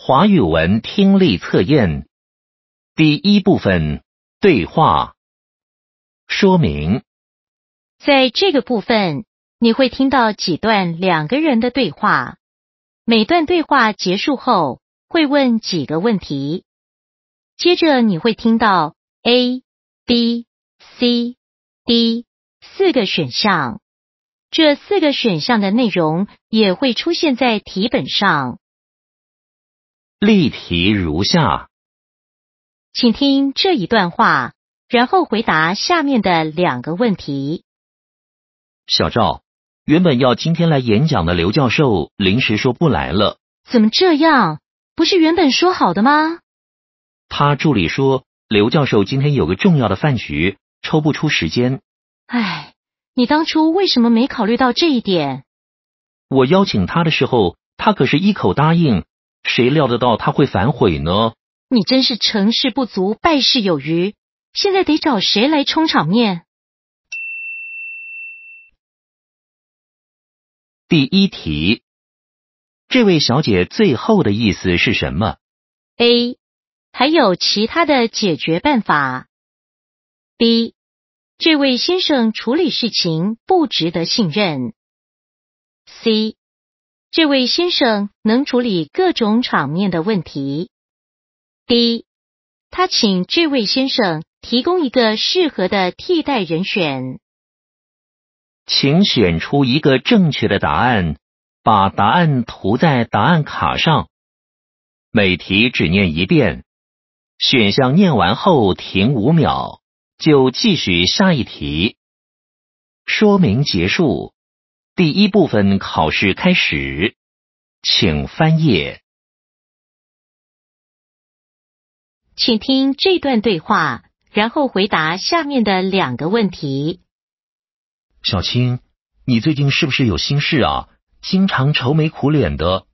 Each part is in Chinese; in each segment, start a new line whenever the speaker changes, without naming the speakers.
华语文听力测验第一部分对话说明。
在这个部分，你会听到几段两个人的对话。每段对话结束后，会问几个问题。接着你会听到 A、B、C、D 四个选项，这四个选项的内容也会出现在题本上。
例题如下，
请听这一段话，然后回答下面的两个问题。
小赵，原本要今天来演讲的刘教授临时说不来了。
怎么这样？不是原本说好的吗？
他助理说，刘教授今天有个重要的饭局，抽不出时间。
唉，你当初为什么没考虑到这一点？
我邀请他的时候，他可是一口答应。谁料得到他会反悔呢？
你真是成事不足败事有余，现在得找谁来充场面？
第一题，这位小姐最后的意思是什么
？A. 还有其他的解决办法？B. 这位先生处理事情不值得信任。C. 这位先生能处理各种场面的问题。D，他请这位先生提供一个适合的替代人选。
请选出一个正确的答案，把答案涂在答案卡上。每题只念一遍，选项念完后停五秒，就继续下一题。说明结束。第一部分考试开始，请翻页。
请听这段对话，然后回答下面的两个问题。
小青，你最近是不是有心事啊？经常愁眉苦脸的。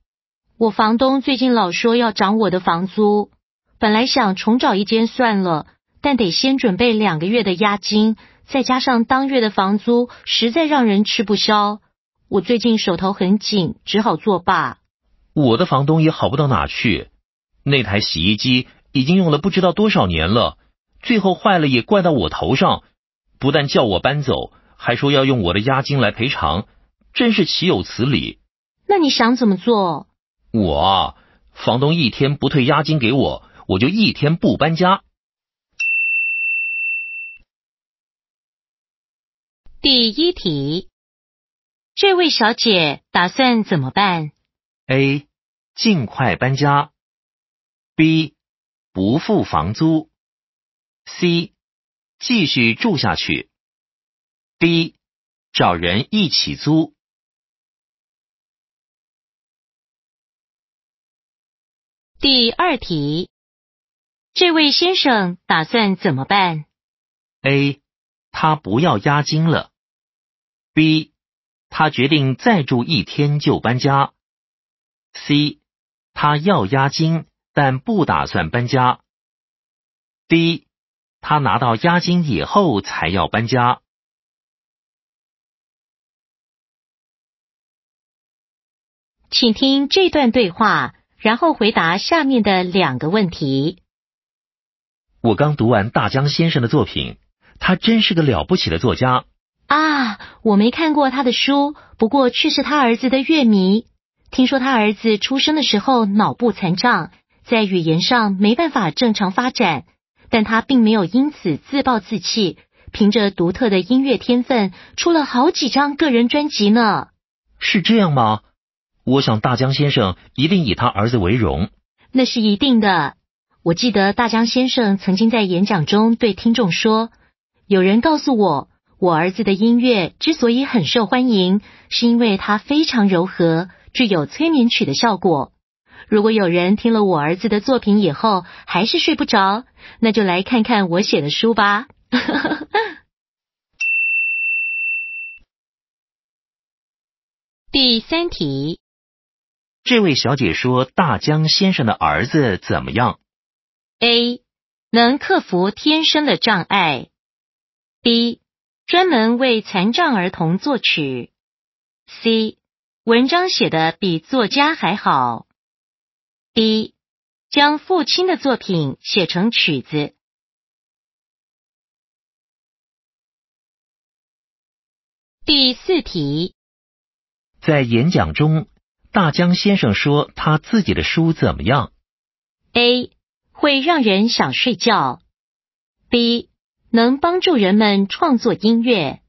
我房东最近老说要涨我的房租，本来想重找一间算了，但得先准备两个月的押金，再加上当月的房租，实在让人吃不消。我最近手头很紧，只好作罢。
我的房东也好不到哪去，那台洗衣机已经用了不知道多少年了，最后坏了也怪到我头上，不但叫我搬走，还说要用我的押金来赔偿，真是岂有此理！
那你想怎么做？
我啊，房东一天不退押金给我，我就一天不搬家。
第一题。这位小姐打算怎么办
？A. 尽快搬家。B. 不付房租。C. 继续住下去。D. 找人一起租。
第二题，这位先生打算怎么办
？A. 他不要押金了。B. 他决定再住一天就搬家。C，他要押金，但不打算搬家。D，他拿到押金以后才要搬家。
请听这段对话，然后回答下面的两个问题。
我刚读完大江先生的作品，他真是个了不起的作家。
啊，我没看过他的书，不过却是他儿子的乐迷。听说他儿子出生的时候脑部残障，在语言上没办法正常发展，但他并没有因此自暴自弃，凭着独特的音乐天分，出了好几张个人专辑呢。
是这样吗？我想大江先生一定以他儿子为荣。
那是一定的。我记得大江先生曾经在演讲中对听众说：“有人告诉我。”我儿子的音乐之所以很受欢迎，是因为它非常柔和，具有催眠曲的效果。如果有人听了我儿子的作品以后还是睡不着，那就来看看我写的书吧。第三题，
这位小姐说大江先生的儿子怎么样
？A. 能克服天生的障碍。B. 专门为残障儿童作曲。C. 文章写的比作家还好。D. 将父亲的作品写成曲子。第四题，
在演讲中，大江先生说他自己的书怎么样
：A 会让人想睡觉；B 能帮助人们创作音乐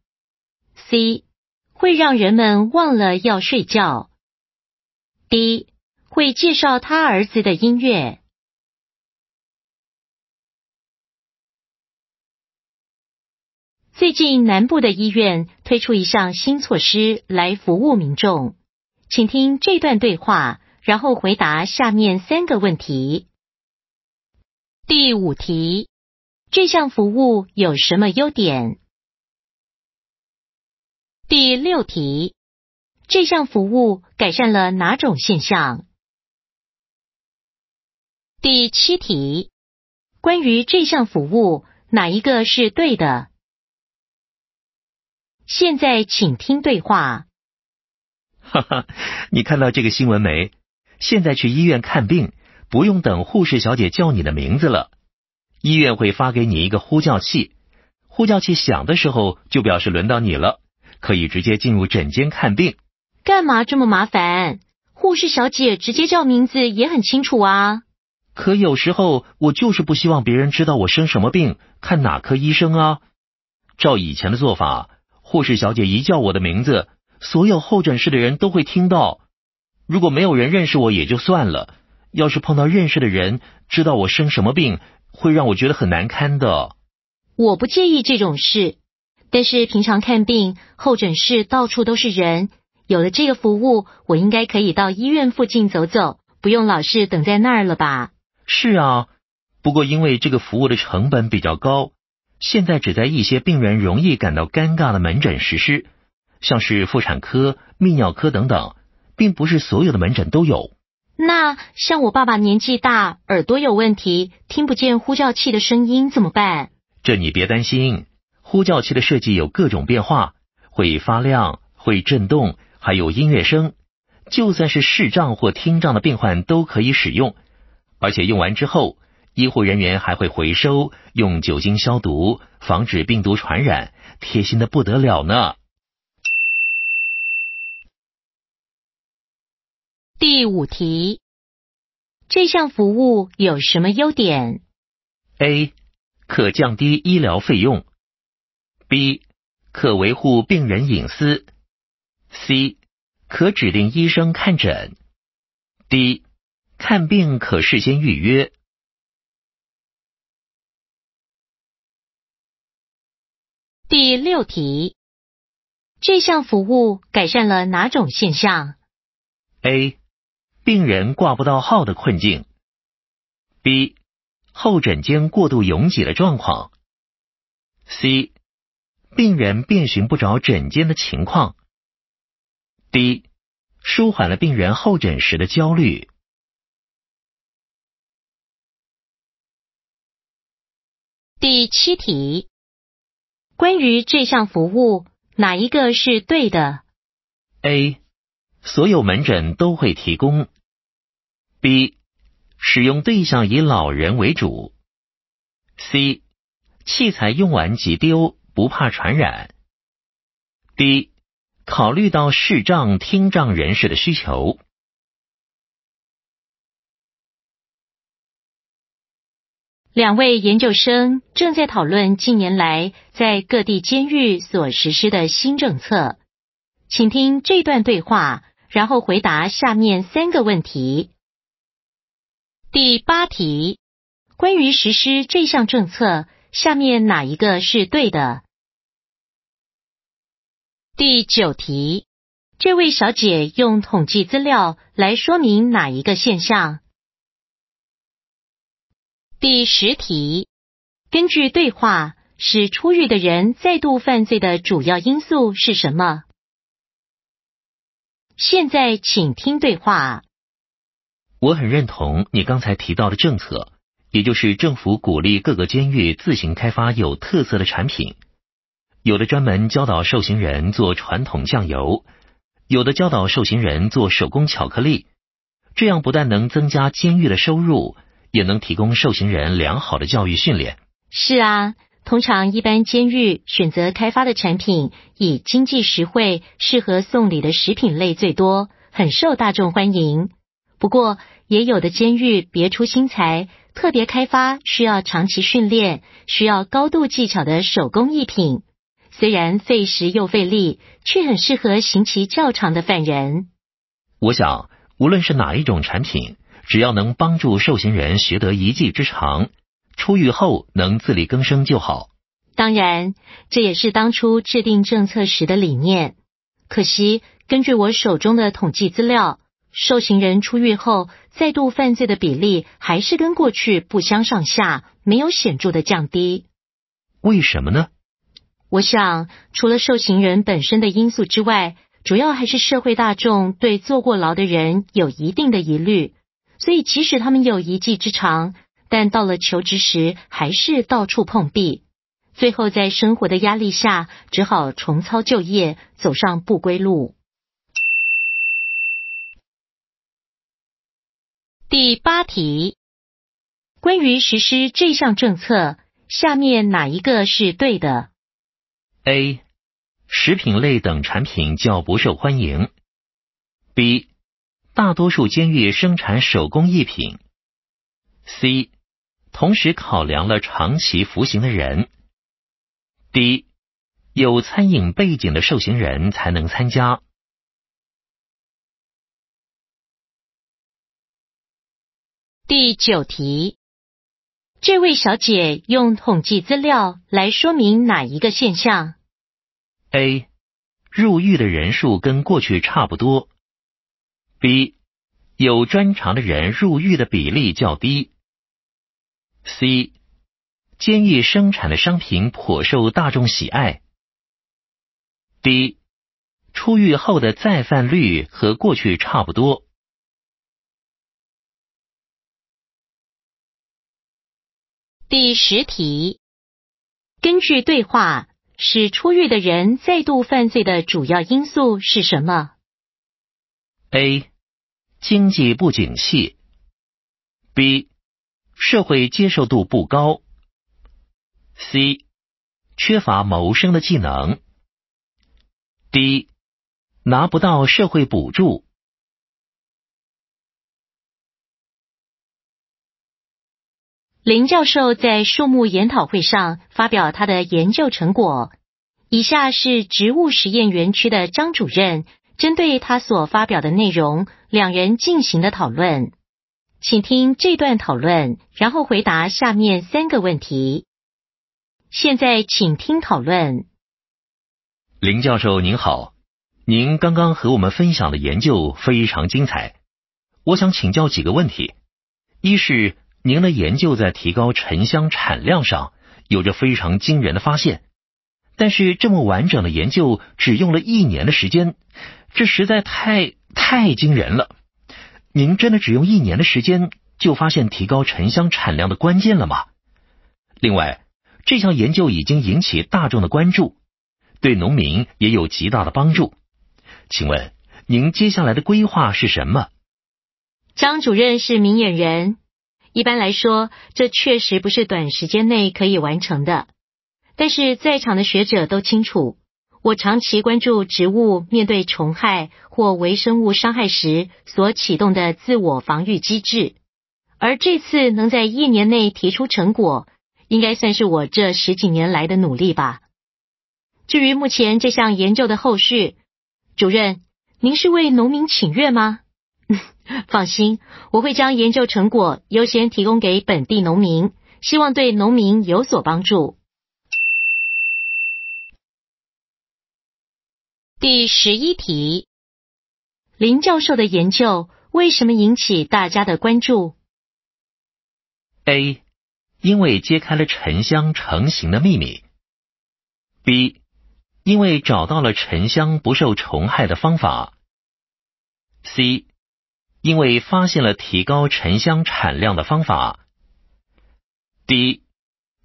；C 会让人们忘了要睡觉；D 会介绍他儿子的音乐。最近南部的医院推出一项新措施来服务民众，请听这段对话，然后回答下面三个问题。第五题，这项服务有什么优点？第六题，这项服务改善了哪种现象？第七题，关于这项服务，哪一个是对的？现在请听对话。
哈哈，你看到这个新闻没？现在去医院看病，不用等护士小姐叫你的名字了，医院会发给你一个呼叫器，呼叫器响的时候就表示轮到你了，可以直接进入诊间看病。
干嘛这么麻烦？护士小姐直接叫名字也很清楚啊。
可有时候我就是不希望别人知道我生什么病，看哪科医生啊。照以前的做法。护士小姐一叫我的名字，所有候诊室的人都会听到。如果没有人认识我也就算了，要是碰到认识的人，知道我生什么病，会让我觉得很难堪的。
我不介意这种事，但是平常看病，候诊室到处都是人，有了这个服务，我应该可以到医院附近走走，不用老是等在那儿了吧？
是啊，不过因为这个服务的成本比较高。现在只在一些病人容易感到尴尬的门诊实施，像是妇产科、泌尿科等等，并不是所有的门诊都有。
那像我爸爸年纪大，耳朵有问题，听不见呼叫器的声音怎么办？
这你别担心，呼叫器的设计有各种变化，会发亮、会震动，还有音乐声，就算是视障或听障的病患都可以使用，而且用完之后。医护人员还会回收，用酒精消毒，防止病毒传染，贴心的不得了呢。
第五题，这项服务有什么优点
？A. 可降低医疗费用。B. 可维护病人隐私。C. 可指定医生看诊。D. 看病可事先预约。
第六题，这项服务改善了哪种现象
？A. 病人挂不到号的困境。B. 候诊间过度拥挤的状况。C. 病人遍寻不着诊间的情况。D. 舒缓了病人候诊时的焦虑。
第七题。关于这项服务，哪一个是对的
？A. 所有门诊都会提供。B. 使用对象以老人为主。C. 器材用完即丢，不怕传染。D. 考虑到视障、听障人士的需求。
两位研究生正在讨论近年来在各地监狱所实施的新政策，请听这段对话，然后回答下面三个问题。第八题，关于实施这项政策，下面哪一个是对的？第九题，这位小姐用统计资料来说明哪一个现象？第十题，根据对话，使出狱的人再度犯罪的主要因素是什么？现在请听对话。
我很认同你刚才提到的政策，也就是政府鼓励各个监狱自行开发有特色的产品，有的专门教导受刑人做传统酱油，有的教导受刑人做手工巧克力，这样不但能增加监狱的收入。也能提供受刑人良好的教育训练。
是啊，通常一般监狱选择开发的产品，以经济实惠、适合送礼的食品类最多，很受大众欢迎。不过，也有的监狱别出心裁，特别开发需要长期训练、需要高度技巧的手工艺品。虽然费时又费力，却很适合刑期较长的犯人。
我想，无论是哪一种产品，只要能帮助受刑人学得一技之长，出狱后能自力更生就好。
当然，这也是当初制定政策时的理念。可惜，根据我手中的统计资料，受刑人出狱后再度犯罪的比例还是跟过去不相上下，没有显著的降低。
为什么呢？
我想，除了受刑人本身的因素之外，主要还是社会大众对坐过牢的人有一定的疑虑，所以即使他们有一技之长，但到了求职时还是到处碰壁，最后在生活的压力下，只好重操旧业，走上不归路。第八题，关于实施这项政策，下面哪一个是对的
？A. 食品类等产品较不受欢迎。B. 大多数监狱生产手工艺品。C. 同时考量了长期服刑的人。第一有餐饮背景的受刑人才能参加。
第九题，这位小姐用统计资料来说明哪一个现象
？A. 入狱的人数跟过去差不多。B. 有专长的人入狱的比例较低。C. 监狱生产的商品颇受大众喜爱。D. 出狱后的再犯率和过去差不多。
第十题，根据对话。使出狱的人再度犯罪的主要因素是什么
？A. 经济不景气。B. 社会接受度不高。C. 缺乏谋生的技能。D. 拿不到社会补助。
林教授在树木研讨会上发表他的研究成果。以下是植物实验园区的张主任针对他所发表的内容，两人进行的讨论。请听这段讨论，然后回答下面三个问题。现在请听讨论。
林教授您好，您刚刚和我们分享的研究非常精彩，我想请教几个问题。一是。您的研究在提高沉香产量上有着非常惊人的发现，但是这么完整的研究只用了一年的时间，这实在太太惊人了。您真的只用一年的时间就发现提高沉香产量的关键了吗？另外，这项研究已经引起大众的关注，对农民也有极大的帮助。请问您接下来的规划是什么？
张主任是明眼人。一般来说，这确实不是短时间内可以完成的。但是在场的学者都清楚，我长期关注植物面对虫害或微生物伤害时所启动的自我防御机制，而这次能在一年内提出成果，应该算是我这十几年来的努力吧。至于目前这项研究的后续，主任，您是为农民请愿吗？放心，我会将研究成果优先提供给本地农民，希望对农民有所帮助。第十一题，林教授的研究为什么引起大家的关注
？A. 因为揭开了沉香成型的秘密。B. 因为找到了沉香不受虫害的方法。C. 因为发现了提高沉香产量的方法。D.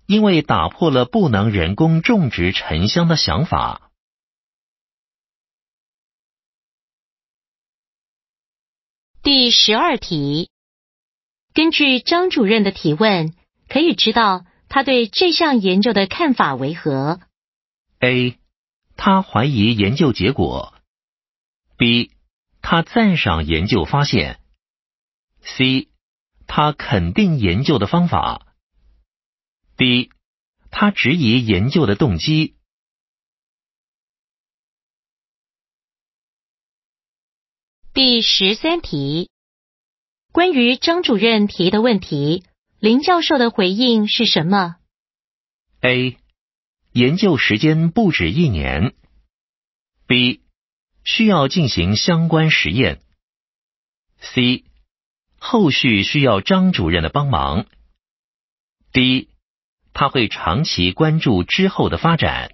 因为打破了不能人工种植沉香的想法。
第十二题，根据张主任的提问，可以知道他对这项研究的看法为何
？A. 他怀疑研究结果。B. 他赞赏研究发现。C. 他肯定研究的方法。D. 他质疑研究的动机。
第十三题，关于张主任提的问题，林教授的回应是什么
？A. 研究时间不止一年。B. 需要进行相关实验。C. 后续需要张主任的帮忙。D. 他会长期关注之后的发展。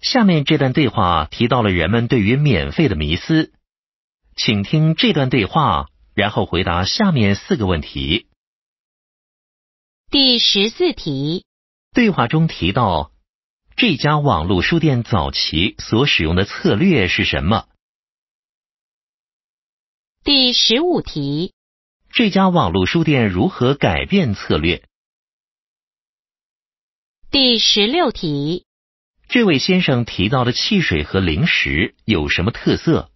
下面这段对话提到了人们对于免费的迷思，请听这段对话，然后回答下面四个问题。
第十四题，
对话中提到这家网络书店早期所使用的策略是什么？
第十五题，
这家网络书店如何改变策略？
第十六题。
这位先生提到的汽水和零食有什么特色？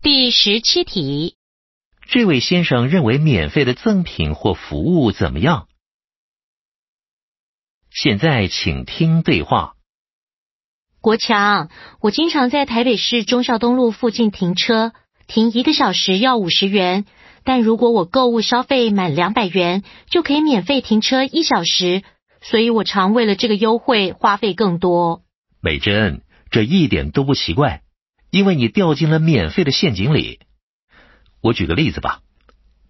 第十七题，
这位先生认为免费的赠品或服务怎么样？现在请听对话。
国强，我经常在台北市忠孝东路附近停车，停一个小时要五十元，但如果我购物消费满两百元，就可以免费停车一小时。所以我常为了这个优惠花费更多。
美珍，这一点都不奇怪，因为你掉进了免费的陷阱里。我举个例子吧，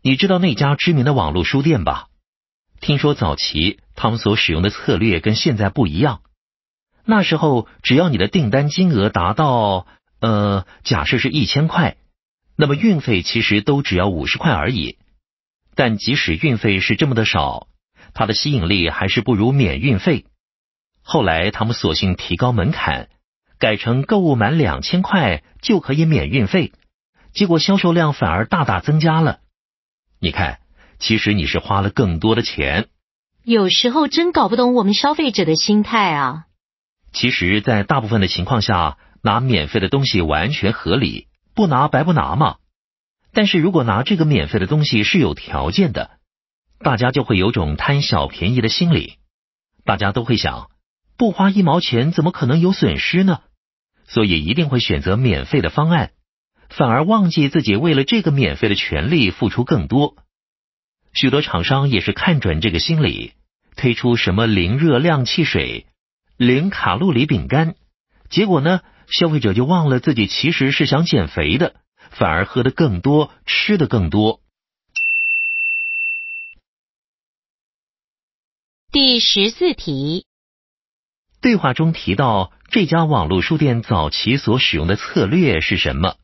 你知道那家知名的网络书店吧？听说早期他们所使用的策略跟现在不一样。那时候只要你的订单金额达到，呃，假设是一千块，那么运费其实都只要五十块而已。但即使运费是这么的少。它的吸引力还是不如免运费。后来他们索性提高门槛，改成购物满两千块就可以免运费，结果销售量反而大大增加了。你看，其实你是花了更多的钱。
有时候真搞不懂我们消费者的心态啊。
其实，在大部分的情况下，拿免费的东西完全合理，不拿白不拿嘛。但是如果拿这个免费的东西是有条件的。大家就会有种贪小便宜的心理，大家都会想，不花一毛钱怎么可能有损失呢？所以一定会选择免费的方案，反而忘记自己为了这个免费的权利付出更多。许多厂商也是看准这个心理，推出什么零热量汽水、零卡路里饼干，结果呢，消费者就忘了自己其实是想减肥的，反而喝的更多，吃的更多。
第十四题，
对话中提到这家网络书店早期所使用的策略是什么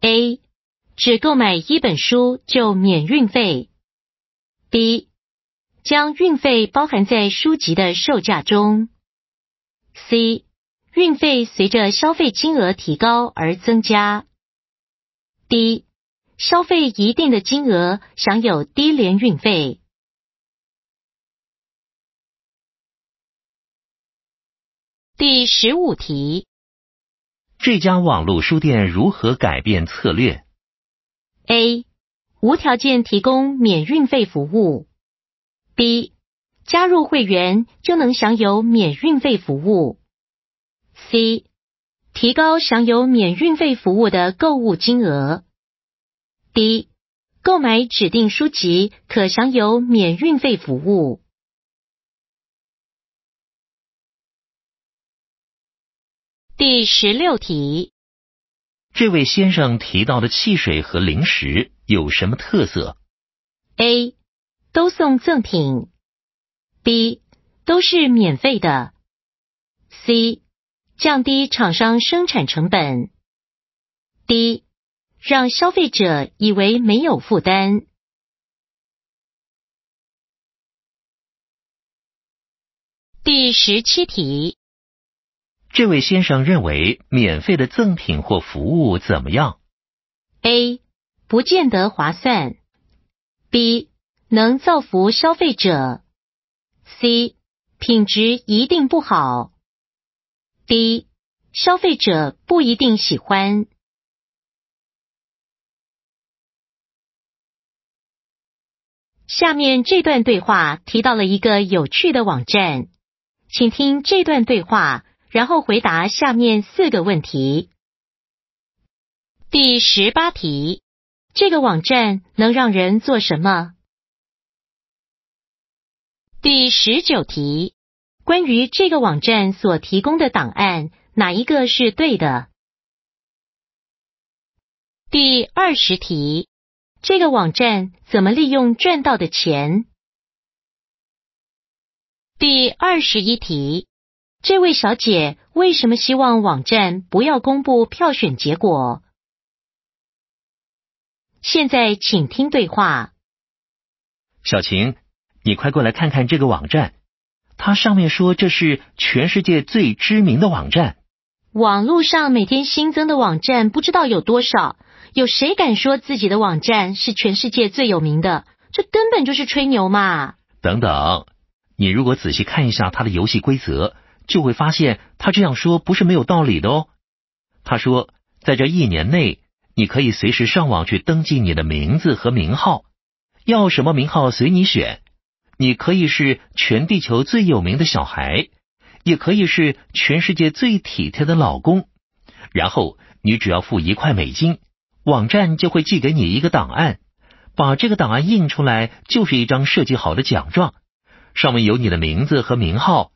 ？A. 只购买一本书就免运费。B. 将运费包含在书籍的售价中。C. 运费随着消费金额提高而增加。D. 消费一定的金额享有低廉运费。第十五题，
这家网络书店如何改变策略
？A. 无条件提供免运费服务。B. 加入会员就能享有免运费服务。C. 提高享有免运费服务的购物金额。D. 购买指定书籍可享有免运费服务。第十六题，
这位先生提到的汽水和零食有什么特色
？A. 都送赠品。B. 都是免费的。C. 降低厂商生产成本。D. 让消费者以为没有负担。第十七题。
这位先生认为免费的赠品或服务怎么样
？A. 不见得划算。B. 能造福消费者。C. 品质一定不好。D. 消费者不一定喜欢。下面这段对话提到了一个有趣的网站，请听这段对话，然后回答下面四个问题。第十八题：这个网站能让人做什么？第十九题：关于这个网站所提供的档案，哪一个是对的？第二十题。这个网站怎么利用赚到的钱？第二十一题，这位小姐为什么希望网站不要公布票选结果？现在请听对话。
小晴，你快过来看看这个网站，它上面说这是全世界最知名的网站。
网络上每天新增的网站不知道有多少。有谁敢说自己的网站是全世界最有名的？这根本就是吹牛嘛！
等等，你如果仔细看一下它的游戏规则，就会发现他这样说不是没有道理的哦。他说，在这一年内，你可以随时上网去登记你的名字和名号，要什么名号随你选。你可以是全地球最有名的小孩，也可以是全世界最体贴的老公。然后你只要付一块美金。网站就会寄给你一个档案，把这个档案印出来，就是一张设计好的奖状，上面有你的名字和名号。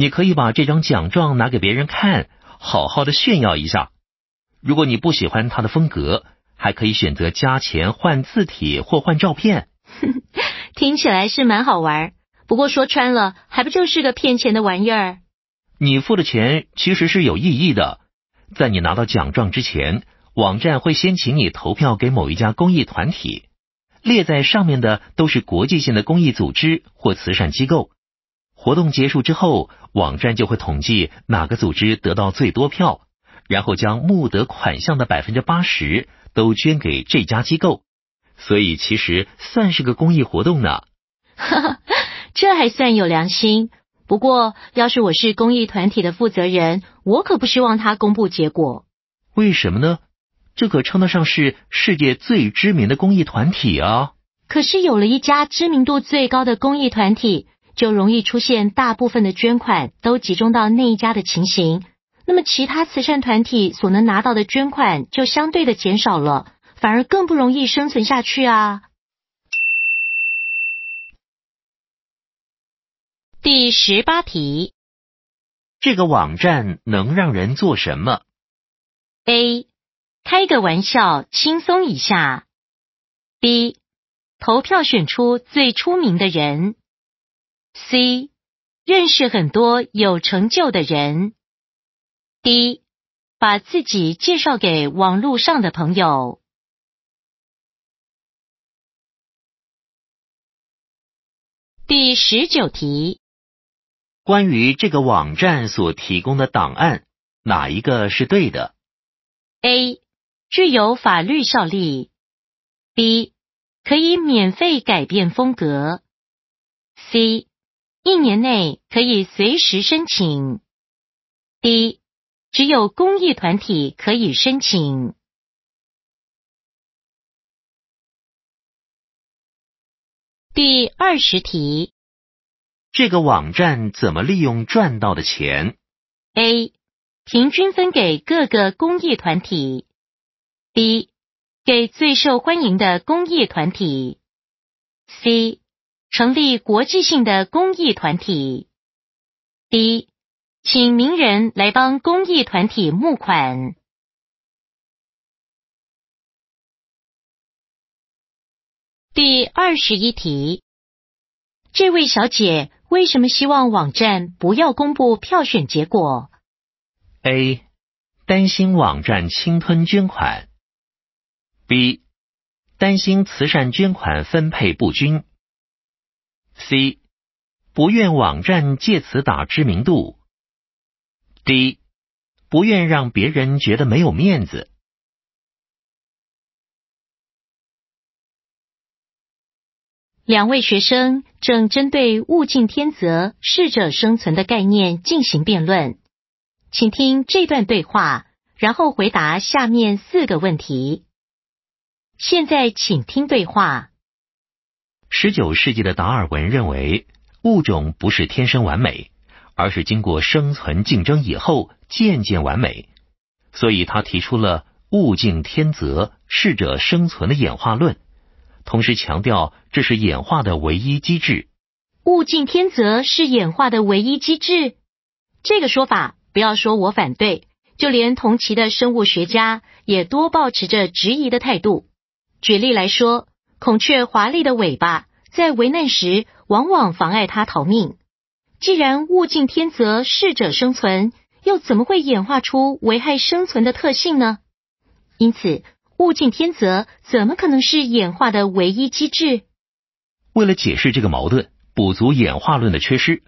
你可以把这张奖状拿给别人看，好好的炫耀一下。如果你不喜欢它的风格，还可以选择加钱换字体或换照片。
听起来是蛮好玩，不过说穿了，还不就是个骗钱的玩意儿？
你付的钱其实是有意义的，在你拿到奖状之前。网站会先请你投票给某一家公益团体，列在上面的都是国际性的公益组织或慈善机构。活动结束之后，网站就会统计哪个组织得到最多票，然后将募得款项的百分之八十都捐给这家机构。所以其实算是个公益活动呢。
哈哈，这还算有良心。不过要是我是公益团体的负责人，我可不希望他公布结果。
为什么呢？这可称得上是世界最知名的公益团体啊！
可是有了一家知名度最高的公益团体，就容易出现大部分的捐款都集中到那一家的情形。那么其他慈善团体所能拿到的捐款就相对的减少了，反而更不容易生存下去啊！第十八题，
这个网站能让人做什么
？A 开个玩笑，轻松一下。B. 投票选出最出名的人。C. 认识很多有成就的人。D. 把自己介绍给网络上的朋友。第十九题，
关于这个网站所提供的档案，哪一个是对的
？A. 具有法律效力。B 可以免费改变风格。C 一年内可以随时申请。D 只有公益团体可以申请。第二十题，
这个网站怎么利用赚到的钱
？A 平均分给各个公益团体。B 给最受欢迎的公益团体，C 成立国际性的公益团体，D 请名人来帮公益团体募款。第二十一题，这位小姐为什么希望网站不要公布票选结果
？A 担心网站侵吞捐款。B 担心慈善捐款分配不均。C 不愿网站借此打知名度。D 不愿让别人觉得没有面子。
两位学生正针对“物竞天择，适者生存”的概念进行辩论，请听这段对话，然后回答下面四个问题。现在，请听对话。
十九世纪的达尔文认为，物种不是天生完美，而是经过生存竞争以后渐渐完美，所以他提出了“物竞天择，适者生存”的演化论。同时强调，这是演化的唯一机制。
物竞天择是演化的唯一机制，这个说法不要说我反对，就连同期的生物学家也多保持着质疑的态度。举例来说，孔雀华丽的尾巴在危难时往往妨碍它逃命。既然物竞天择，适者生存，又怎么会演化出危害生存的特性呢？因此。物竞天择怎么可能是演化的唯一机制？
为了解释这个矛盾，补足演化论的缺失，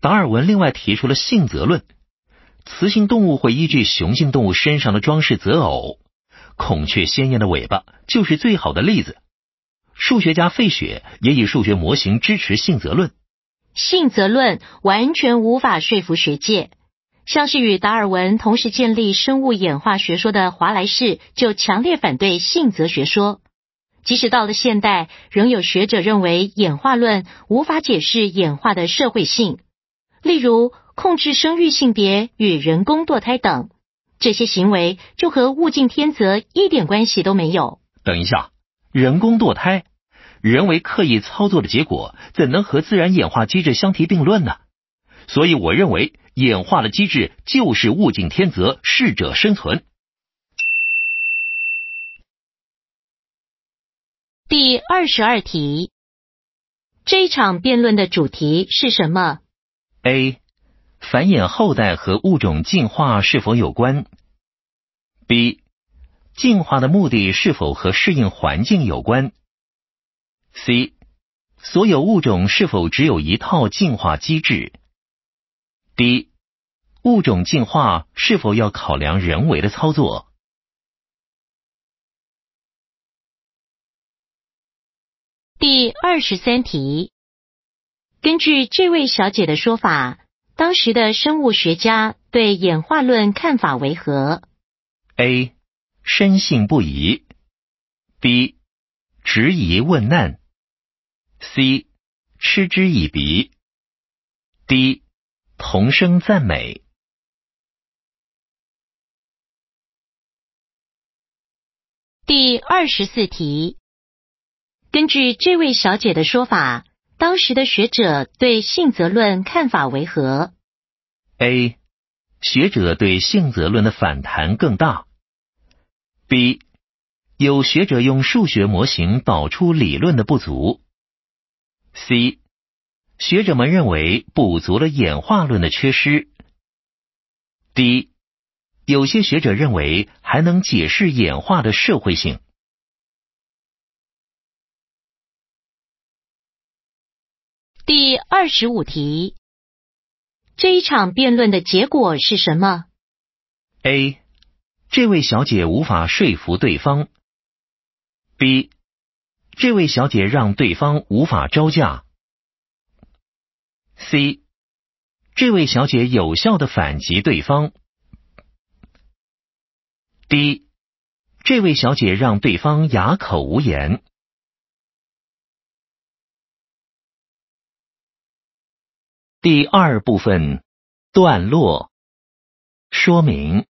达尔文另外提出了性择论。雌性动物会依据雄性动物身上的装饰择偶，孔雀鲜艳的尾巴就是最好的例子。数学家费雪也以数学模型支持性择论。
性择论完全无法说服学界。像是与达尔文同时建立生物演化学说的华莱士，就强烈反对性择学说。即使到了现代，仍有学者认为演化论无法解释演化的社会性，例如控制生育性别与人工堕胎等，这些行为就和物竞天择一点关系都没有。
等一下，人工堕胎，人为刻意操作的结果，怎能和自然演化机制相提并论呢？所以，我认为。演化的机制就是物竞天择，适者生存。
第二十二题，这一场辩论的主题是什么
？A. 繁衍后代和物种进化是否有关？B. 进化的目的是否和适应环境有关？C. 所有物种是否只有一套进化机制？？D，物种进化是否要考量人为的操作？
第二十三题，根据这位小姐的说法，当时的生物学家对演化论看法为何
？A. 深信不疑。B. 质疑问难。C. 嗤之以鼻。D. 同声赞美。
第二十四题，根据这位小姐的说法，当时的学者对性择论看法为何
？A. 学者对性择论的反弹更大。B. 有学者用数学模型导出理论的不足。C. 学者们认为补足了演化论的缺失。D，有些学者认为还能解释演化的社会性。
第二十五题，这一场辩论的结果是什么
？A. 这位小姐无法说服对方。B. 这位小姐让对方无法招架。C，这位小姐有效的反击对方。D，这位小姐让对方哑口无言。第二部分段落说明，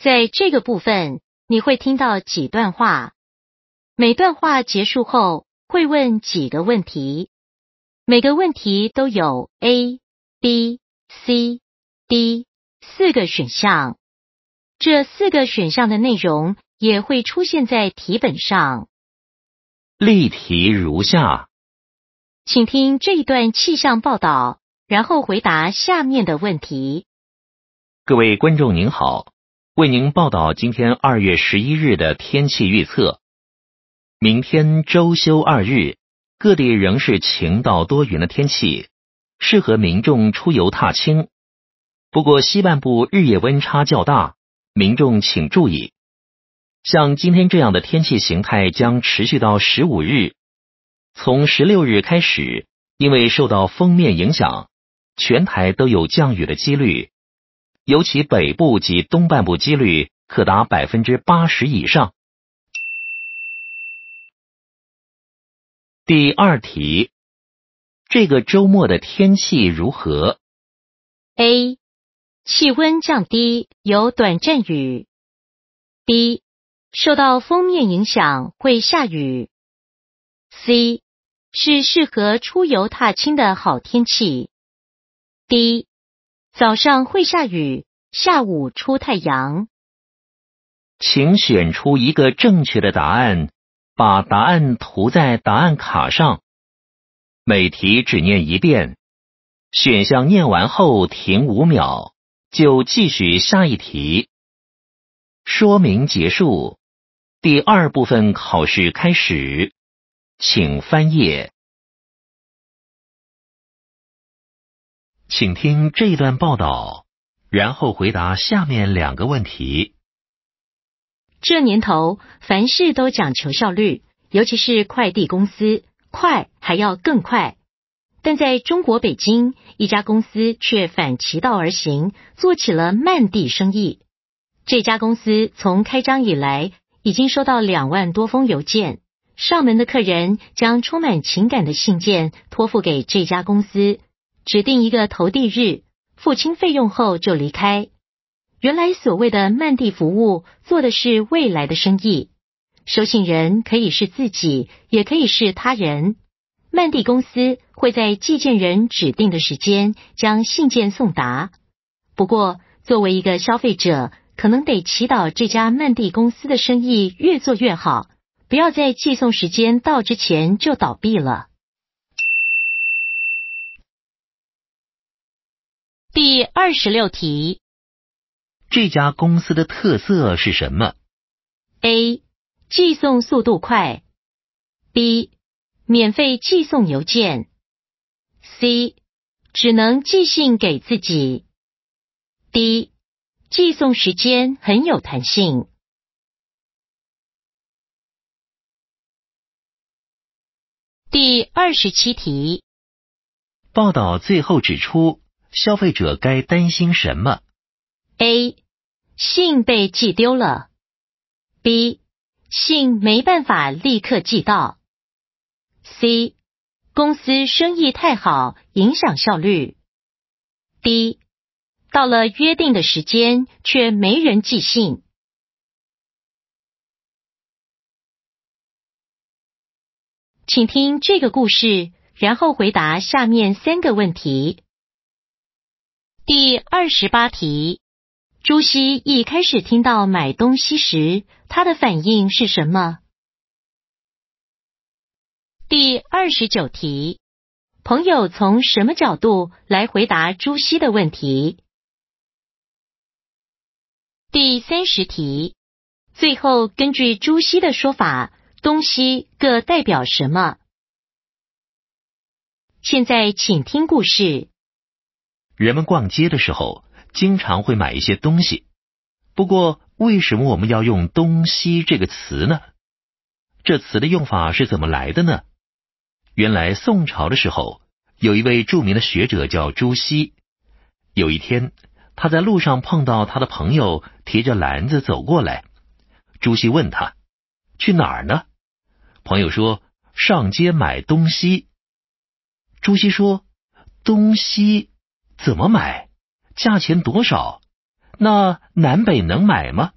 在这个部分你会听到几段话，每段话结束后会问几个问题。每个问题都有 A、B、C、D 四个选项，这四个选项的内容也会出现在题本上。
例题如下，
请听这一段气象报道，然后回答下面的问题。
各位观众您好，为您报道今天二月十一日的天气预测。明天周休二日。各地仍是晴到多云的天气，适合民众出游踏青。不过西半部日夜温差较大，民众请注意。像今天这样的天气形态将持续到十五日，从十六日开始，因为受到锋面影响，全台都有降雨的几率，尤其北部及东半部几率可达百分之八十以上。第二题，这个周末的天气如何
？A. 气温降低，有短暂雨。B. 受到封面影响会下雨。C 是适合出游踏青的好天气。D 早上会下雨，下午出太阳。
请选出一个正确的答案，把答案涂在答案卡上。每题只念一遍，选项念完后停五秒，就继续下一题。说明结束。第二部分考试开始，请翻页，请听这一段报道，然后回答下面两个问题。
这年头，凡事都讲求效率，尤其是快递公司，快还要更快。但在中国北京，一家公司却反其道而行，做起了慢递生意。这家公司从开张以来，已经收到两万多封邮件，上门的客人将充满情感的信件托付给这家公司，指定一个投递日，付清费用后就离开。原来所谓的慢递服务做的是未来的生意，收信人可以是自己，也可以是他人。慢递公司会在寄件人指定的时间将信件送达。不过，作为一个消费者，可能得祈祷这家慢递公司的生意越做越好，不要在寄送时间到之前就倒闭了。第二十六题，
这家公司的特色是什么
？A. 寄送速度快。B. 免费寄送邮件。C. 只能寄信给自己。D. 寄送时间很有弹性。第二十七题，
报道最后指出，消费者该担心什么
？A. 信被寄丢了。B. 信没办法立刻寄到。C. 公司生意太好，影响效率。D. 到了约定的时间，却没人寄信。请听这个故事，然后回答下面三个问题。第二十八题：朱熹一开始听到买东西时，他的反应是什么？第二十九题：朋友从什么角度来回答朱熹的问题？第三十题，最后根据朱熹的说法，东西各代表什么？现在请听故事。
人们逛街的时候，经常会买一些东西。不过，为什么我们要用“东西”这个词呢？这词的用法是怎么来的呢？原来宋朝的时候，有一位著名的学者叫朱熹。有一天。他在路上碰到他的朋友提着篮子走过来，朱熹问他去哪儿呢？朋友说上街买东西。朱熹说东西怎么买？价钱多少？那南北能买吗？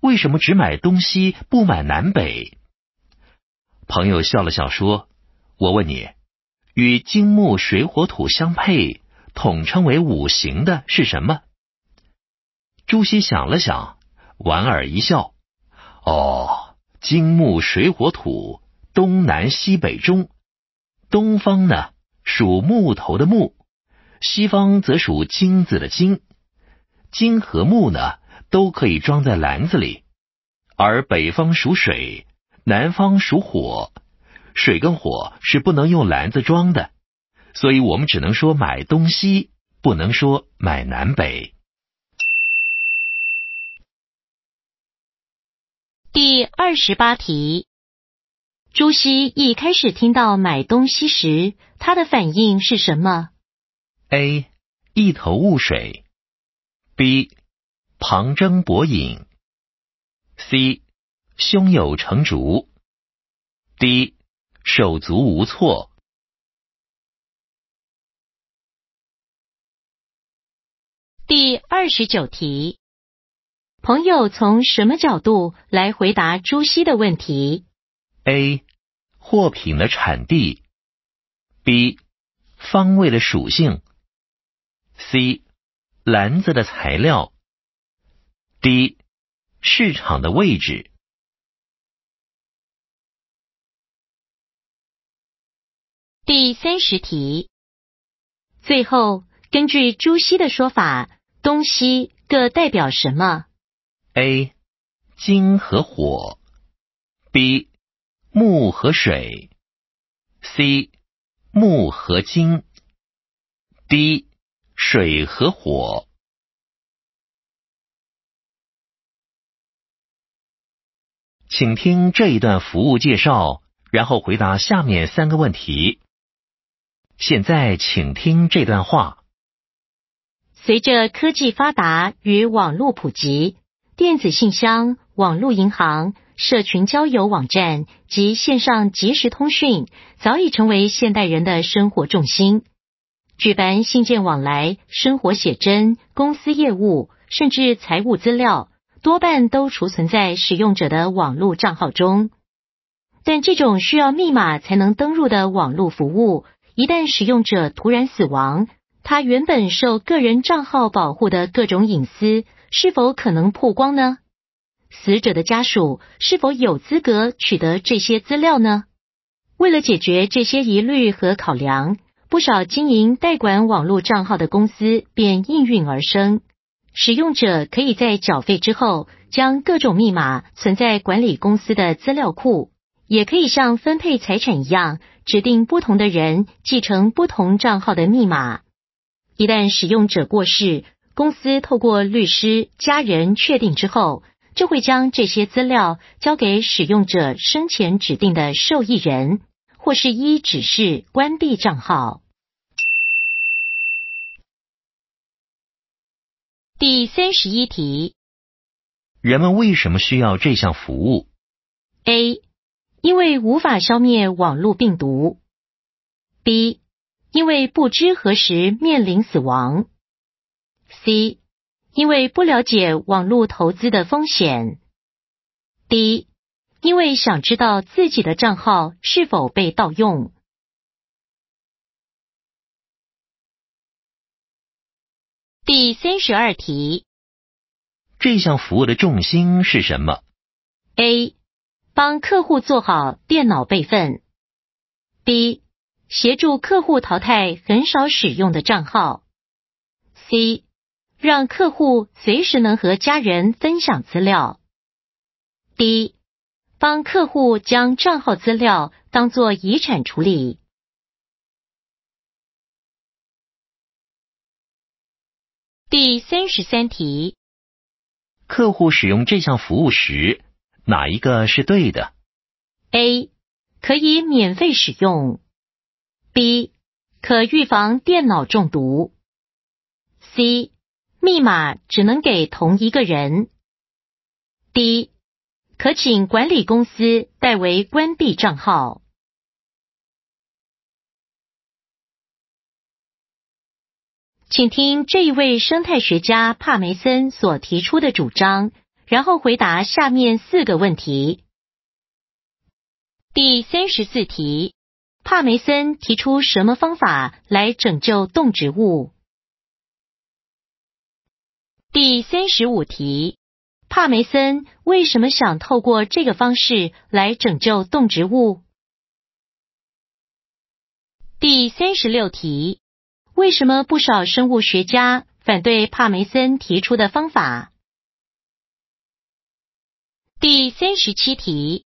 为什么只买东西不买南北？朋友笑了笑说：“我问你，与金木水火土相配，统称为五行的是什么？”朱熹想了想，莞尔一笑：“哦，金木水火土，东南西北中。东方呢，属木头的木；西方则属金子的金。金和木呢，都可以装在篮子里。而北方属水，南方属火。水跟火是不能用篮子装的，所以我们只能说买东西不能说买南北。
第二十八题，朱熹一开始听到买东西时，他的反应是什么
？A. 一头雾水。B. 旁征博引。C. 胸有成竹。D. 手足无措。
第二十九题。朋友从什么角度来回答朱熹的问题
？A. 货品的产地，B. 方位的属性，C. 篮子的材料，D. 市场的位置。
第三十题，最后根据朱熹的说法，东西各代表什么
？A. 金和火，B. 木和水，C. 木和金，D. 水和火。请听这一段服务介绍，然后回答下面三个问题。现在，请听这段话：
随着科技发达与网络普及。电子信箱、网络银行、社群交友网站及线上即时通讯早已成为现代人的生活重心。举办信件往来、生活写真、公司业务，甚至财务资料，多半都储存在使用者的网络账号中。但这种需要密码才能登入的网络服务，一旦使用者突然死亡，他原本受个人账号保护的各种隐私。是否可能曝光呢？死者的家属是否有资格取得这些资料呢？为了解决这些疑虑和考量，不少经营代管网络账号的公司便应运而生。使用者可以在缴费之后，将各种密码存在管理公司的资料库，也可以像分配财产一样，指定不同的人继承不同账号的密码。一旦使用者过世，公司透过律师、家人确定之后，就会将这些资料交给使用者生前指定的受益人，或是依指示关闭账号。第三十一题：
人们为什么需要这项服务
？A. 因为无法消灭网络病毒。B. 因为不知何时面临死亡。C，因为不了解网络投资的风险。D，因为想知道自己的账号是否被盗用。第三十二题，
这项服务的重心是什么
？A，帮客户做好电脑备份。B，协助客户淘汰很少使用的账号。C。让客户随时能和家人分享资料。D. 帮客户将账号资料当做遗产处理。第三十三题，
客户使用这项服务时，哪一个是对的
？A. 可以免费使用。B. 可预防电脑中毒。C. 密码只能给同一个人。D，可请管理公司代为关闭账号。请听这一位生态学家帕梅森所提出的主张，然后回答下面四个问题。第三十四题，帕梅森提出什么方法来拯救动植物？第三十五题，帕梅森为什么想透过这个方式来拯救动植物？第三十六题，为什么不少生物学家反对帕梅森提出的方法？第三十七题，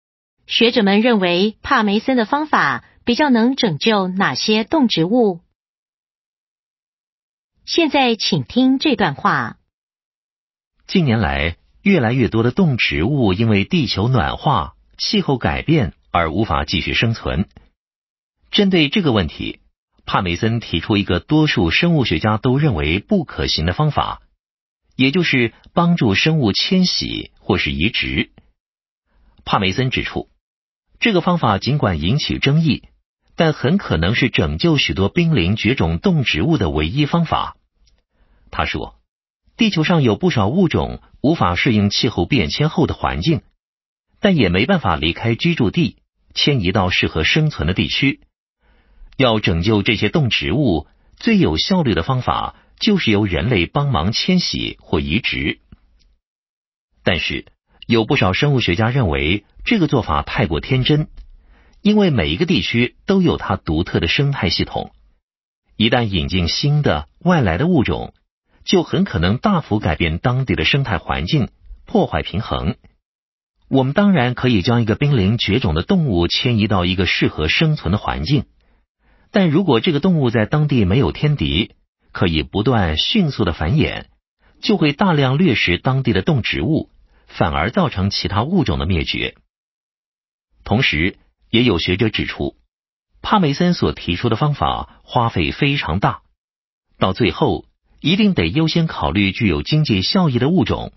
学者们认为帕梅森的方法比较能拯救哪些动植物？现在请听这段话。
近年来，越来越多的动植物因为地球暖化、气候改变而无法继续生存。针对这个问题，帕梅森提出一个多数生物学家都认为不可行的方法，也就是帮助生物迁徙或是移植。帕梅森指出，这个方法尽管引起争议。但很可能是拯救许多濒临绝种动植物的唯一方法。他说，地球上有不少物种无法适应气候变迁后的环境，但也没办法离开居住地，迁移到适合生存的地区。要拯救这些动植物，最有效率的方法就是由人类帮忙迁徙或移植。但是，有不少生物学家认为这个做法太过天真。因为每一个地区都有它独特的生态系统，一旦引进新的外来的物种，就很可能大幅改变当地的生态环境，破坏平衡。我们当然可以将一个濒临绝种的动物迁移到一个适合生存的环境，但如果这个动物在当地没有天敌，可以不断迅速的繁衍，就会大量掠食当地的动植物，反而造成其他物种的灭绝。同时，也有学者指出，帕梅森所提出的方法花费非常大，到最后一定得优先考虑具有经济效益的物种。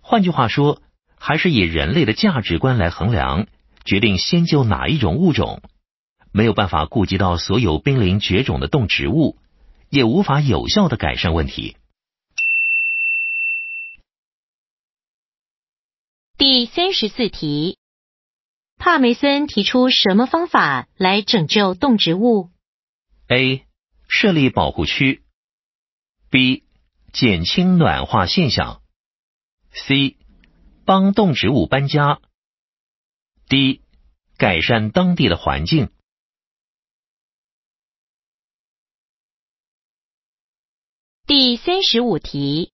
换句话说，还是以人类的价值观来衡量，决定先救哪一种物种。没有办法顾及到所有濒临绝种的动植物，也无法有效的改善问题。
第三十四题。帕梅森提出什么方法来拯救动植物
？A. 设立保护区。B. 减轻暖化现象。C. 帮动植物搬家。D. 改善当地的环境。
第三十五题：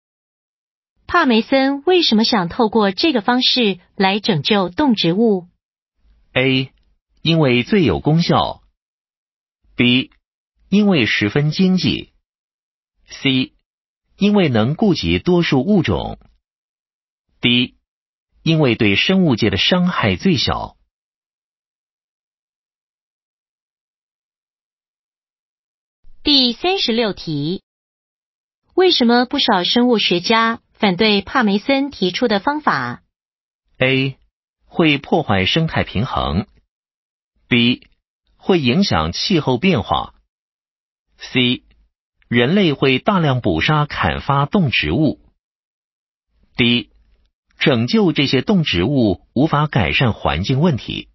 帕梅森为什么想透过这个方式来拯救动植物
？A，因为最有功效。B，因为十分经济。C，因为能顾及多数物种。D，因为对生物界的伤害最小。
第三十六题：为什么不少生物学家反对帕梅森提出的方法
？A。会破坏生态平衡。B 会影响气候变化。C 人类会大量捕杀、砍伐动植物。D 拯救这些动植物无法改善环境问题。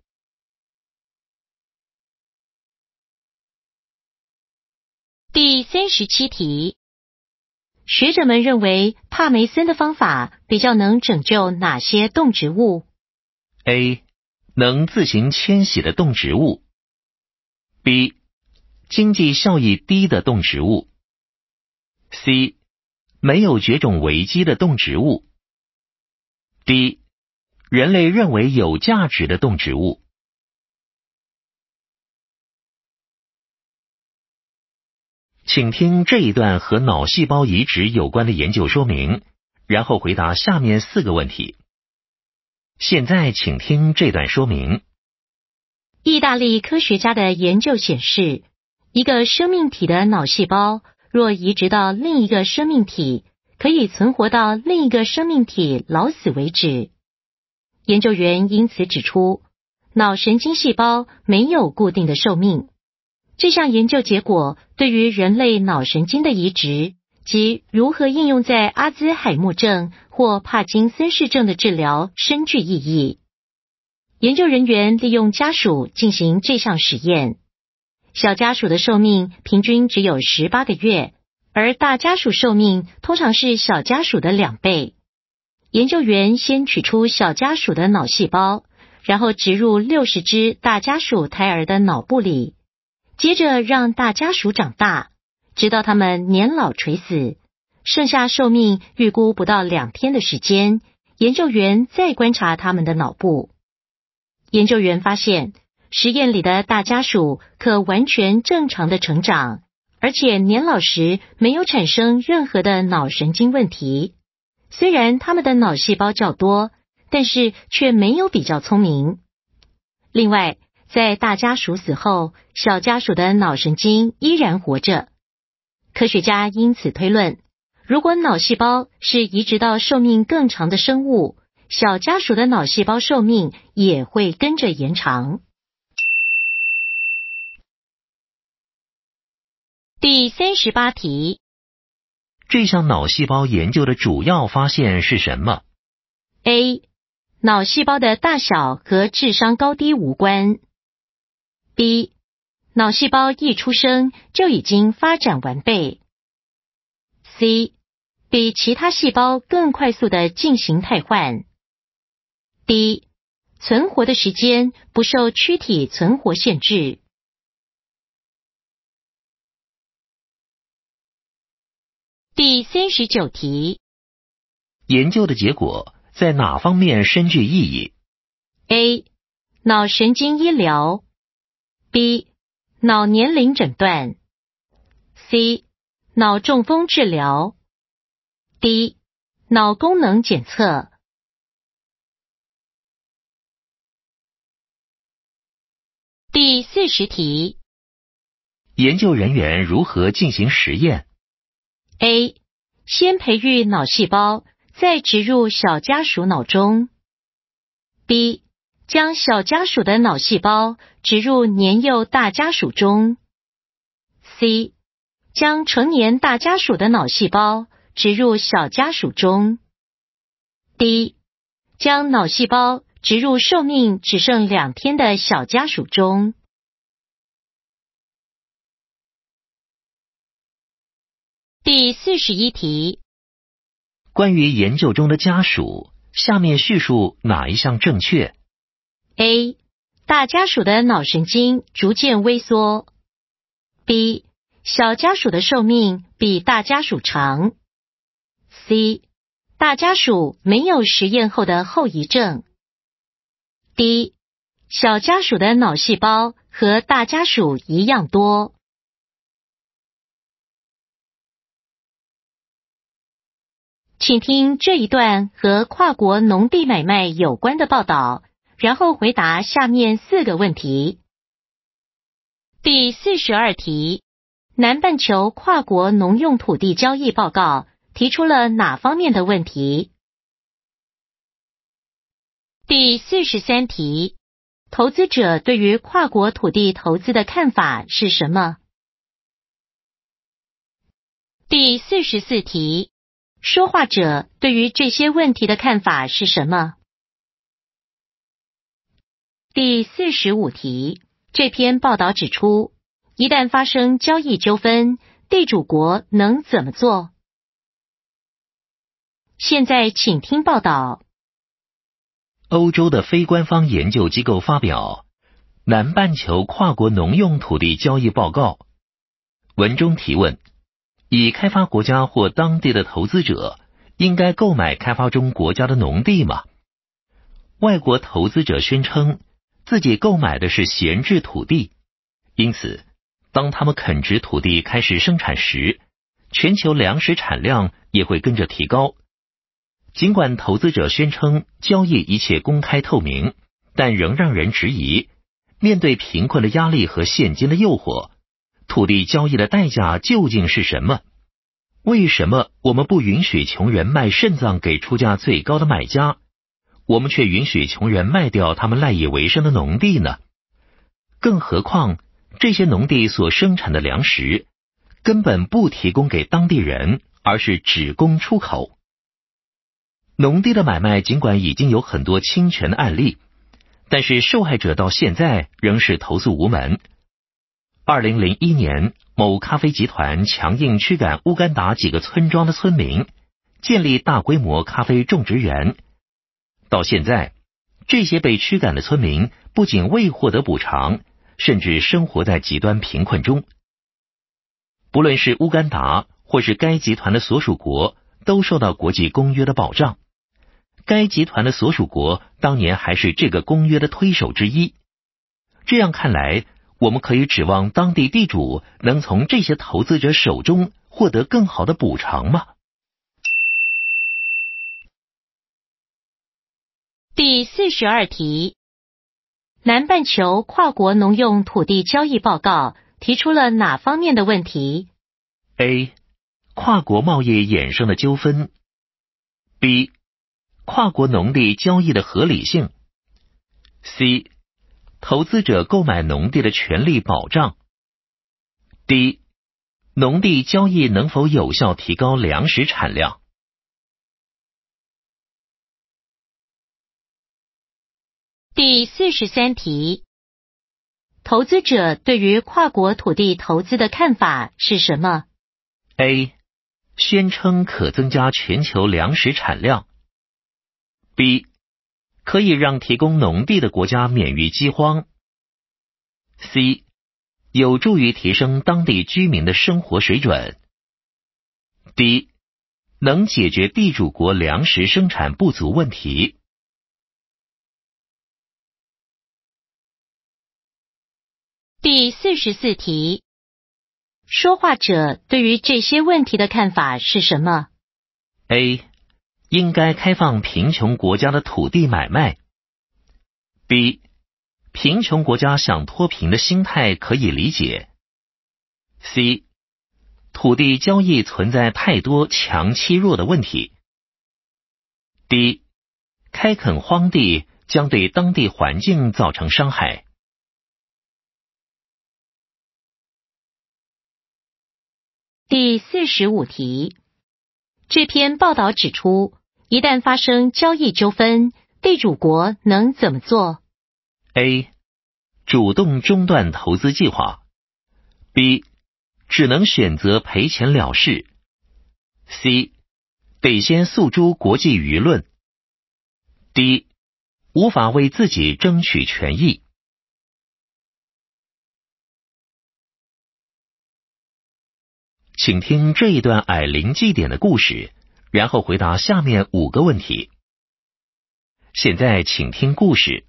第三十七题，学者们认为帕梅森的方法比较能拯救哪些动植物
？A. 能自行迁徙的动植物，B. 经济效益低的动植物，C. 没有绝种危机的动植物，D. 人类认为有价值的动植物。请听这一段和脑细胞移植有关的研究说明，然后回答下面四个问题。现在，请听这段说明。
意大利科学家的研究显示，一个生命体的脑细胞若移植到另一个生命体，可以存活到另一个生命体老死为止。研究员因此指出，脑神经细胞没有固定的寿命。这项研究结果对于人类脑神经的移植。及如何应用在阿兹海默症或帕金森氏症的治疗深具意义。研究人员利用家属进行这项实验，小家属的寿命平均只有十八个月，而大家属寿命通常是小家属的两倍。研究员先取出小家属的脑细胞，然后植入六十只大家属胎儿的脑部里，接着让大家属长大。直到他们年老垂死，剩下寿命预估不到两天的时间，研究员再观察他们的脑部。研究员发现，实验里的大家属可完全正常的成长，而且年老时没有产生任何的脑神经问题。虽然他们的脑细胞较多，但是却没有比较聪明。另外，在大家属死后，小家属的脑神经依然活着。科学家因此推论，如果脑细胞是移植到寿命更长的生物，小家属的脑细胞寿命也会跟着延长。第三十八题，
这项脑细胞研究的主要发现是什么
？A. 脑细胞的大小和智商高低无关。B. 脑细胞一出生就已经发展完备。C. 比其他细胞更快速的进行替换。D. 存活的时间不受躯体存活限制。第三十九题，
研究的结果在哪方面深具意义
？A. 脑神经医疗，B. 脑年龄诊断，C. 脑中风治疗，D. 脑功能检测。第四十题，
研究人员如何进行实验
？A. 先培育脑细胞，再植入小家鼠脑中。B. 将小家属的脑细胞植入年幼大家属中。C. 将成年大家属的脑细胞植入小家属中。D. 将脑细胞植入寿命只剩两天的小家属中。第四十一题，
关于研究中的家属，下面叙述哪一项正确
？A. 大家属的脑神经逐渐萎缩。B. 小家属的寿命比大家属长。C. 大家属没有实验后的后遗症。D. 小家属的脑细胞和大家属一样多。请听这一段和跨国农地买卖有关的报道，然后回答下面四个问题。第四十二题：南半球跨国农用土地交易报告提出了哪方面的问题？第四十三题：投资者对于跨国土地投资的看法是什么？第四十四题。说话者对于这些问题的看法是什么？第四十五题，这篇报道指出，一旦发生交易纠纷，地主国能怎么做？现在请听报道。
欧洲的非官方研究机构发表《南半球跨国农用土地交易报告》，文中提问。已开发国家或当地的投资者应该购买开发中国家的农地吗？外国投资者宣称自己购买的是闲置土地，因此当他们垦殖土地开始生产时，全球粮食产量也会跟着提高。尽管投资者宣称交易一切公开透明，但仍让人质疑：面对贫困的压力和现金的诱惑。土地交易的代价究竟是什么？为什么我们不允许穷人卖肾脏给出价最高的买家，我们却允许穷人卖掉他们赖以为生的农地呢？更何况，这些农地所生产的粮食根本不提供给当地人，而是只供出口。农地的买卖尽管已经有很多侵权的案例，但是受害者到现在仍是投诉无门。二零零一年，某咖啡集团强硬驱赶乌干达几个村庄的村民，建立大规模咖啡种植园。到现在，这些被驱赶的村民不仅未获得补偿，甚至生活在极端贫困中。不论是乌干达或是该集团的所属国，都受到国际公约的保障。该集团的所属国当年还是这个公约的推手之一。这样看来。我们可以指望当地地主能从这些投资者手中获得更好的补偿吗？
第四十二题，南半球跨国农用土地交易报告提出了哪方面的问题
？A. 跨国贸易衍生的纠纷。B. 跨国农地交易的合理性。C. 投资者购买农地的权利保障。D. 农地交易能否有效提高粮食产量？
第四十三题，投资者对于跨国土地投资的看法是什么
？A. 宣称可增加全球粮食产量。B. 可以让提供农地的国家免于饥荒。C. 有助于提升当地居民的生活水准。D. 能解决地主国粮食生产不足问题。
第四十四题，说话者对于这些问题的看法是什么
？A. 应该开放贫穷国家的土地买卖。B. 贫穷国家想脱贫的心态可以理解。C. 土地交易存在太多强欺弱的问题。D. 开垦荒地将对当地环境造成伤害。
第四十五题，这篇报道指出，一旦发生交易纠纷，地主国能怎么做
？A. 主动中断投资计划。B. 只能选择赔钱了事。C. 得先诉诸国际舆论。D. 无法为自己争取权益。请听这一段矮灵祭典的故事，然后回答下面五个问题。现在，请听故事。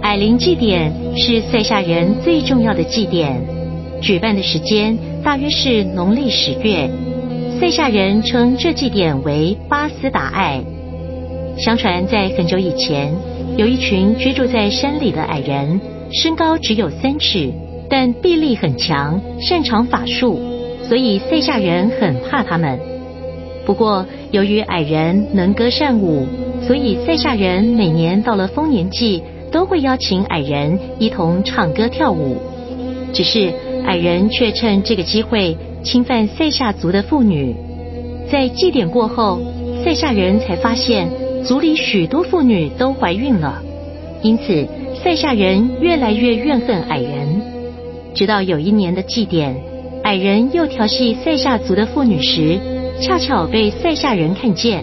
矮灵祭典是塞夏人最重要的祭典，举办的时间大约是农历十月。塞夏人称这祭典为巴斯达艾。相传，在很久以前，有一群居住在山里的矮人，身高只有三尺。但臂力很强，擅长法术，所以塞夏人很怕他们。不过，由于矮人能歌善舞，所以塞夏人每年到了丰年祭都会邀请矮人一同唱歌跳舞。只是矮人却趁这个机会侵犯塞夏族的妇女。在祭典过后，塞夏人才发现族里许多妇女都怀孕了，因此塞夏人越来越怨恨矮人。直到有一年的祭典，矮人又调戏塞夏族的妇女时，恰巧被塞夏人看见。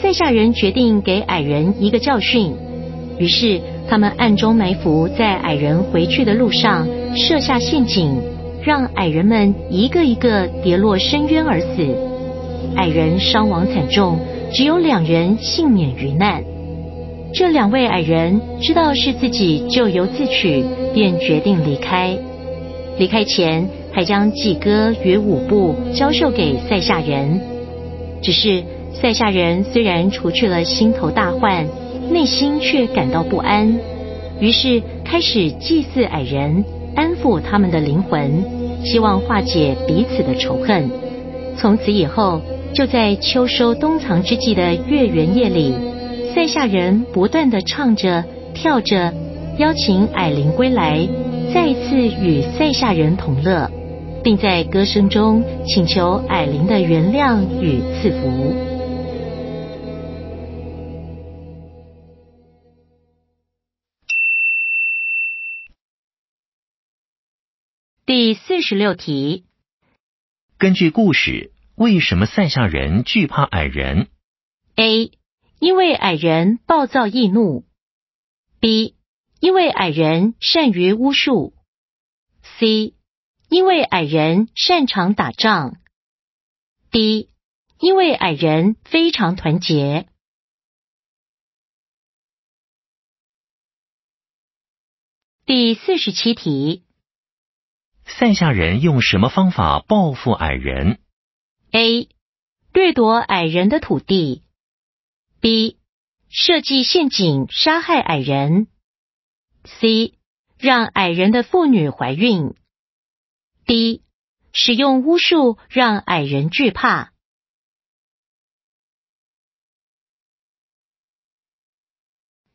塞夏人决定给矮人一个教训，于是他们暗中埋伏在矮人回去的路上，设下陷阱，让矮人们一个一个跌落深渊而死。矮人伤亡惨重，只有两人幸免于难。这两位矮人知道是自己咎由自取，便决定离开。离开前，还将祭歌与舞步教授给塞夏人。只是塞夏人虽然除去了心头大患，内心却感到不安，于是开始祭祀矮人，安抚他们的灵魂，希望化解彼此的仇恨。从此以后，就在秋收冬藏之际的月圆夜里，塞夏人不断的唱着、跳着，邀请矮灵归来。再次与塞夏人同乐，并在歌声中请求矮灵的原谅与赐福。第四十六题，
根据故事，为什么塞夏人惧怕矮人
？A. 因为矮人暴躁易怒。B. 因为矮人善于巫术，C，因为矮人擅长打仗，D，因为矮人非常团结。第四十七题
塞夏人用什么方法报复矮人
：A. 掠夺矮人的土地；B. 设计陷阱杀害矮人；C. 让矮人的妇女怀孕；D. 使用巫术让矮人惧怕。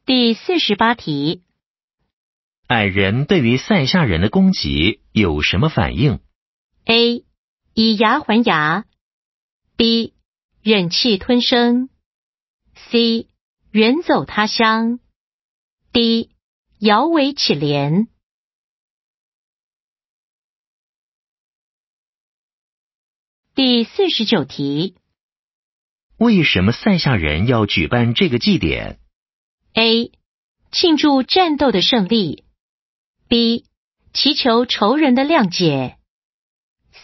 第四十八题，
矮人对于塞夏人的攻击有什么反应
：A. 以牙还牙；B. 忍气吞声；C. 远走他乡；D. 摇尾乞怜。第四十九题，
为什么塞夏人要举办这个祭典
？A. 庆祝战斗的胜利；B. 祈求仇人的谅解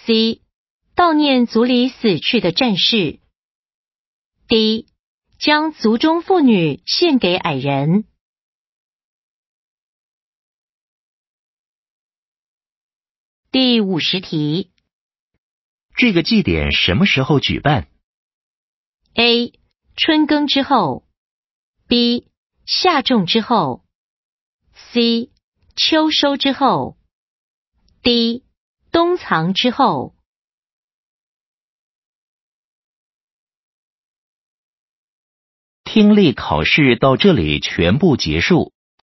；C. 悼念族里死去的战士；D. 将族中妇女献给矮人。第五十题，
这个祭典什么时候举办
？A. 春耕之后；B. 夏种之后；C. 秋收之后；D. 冬藏之后。
听力考试到这里全部结束。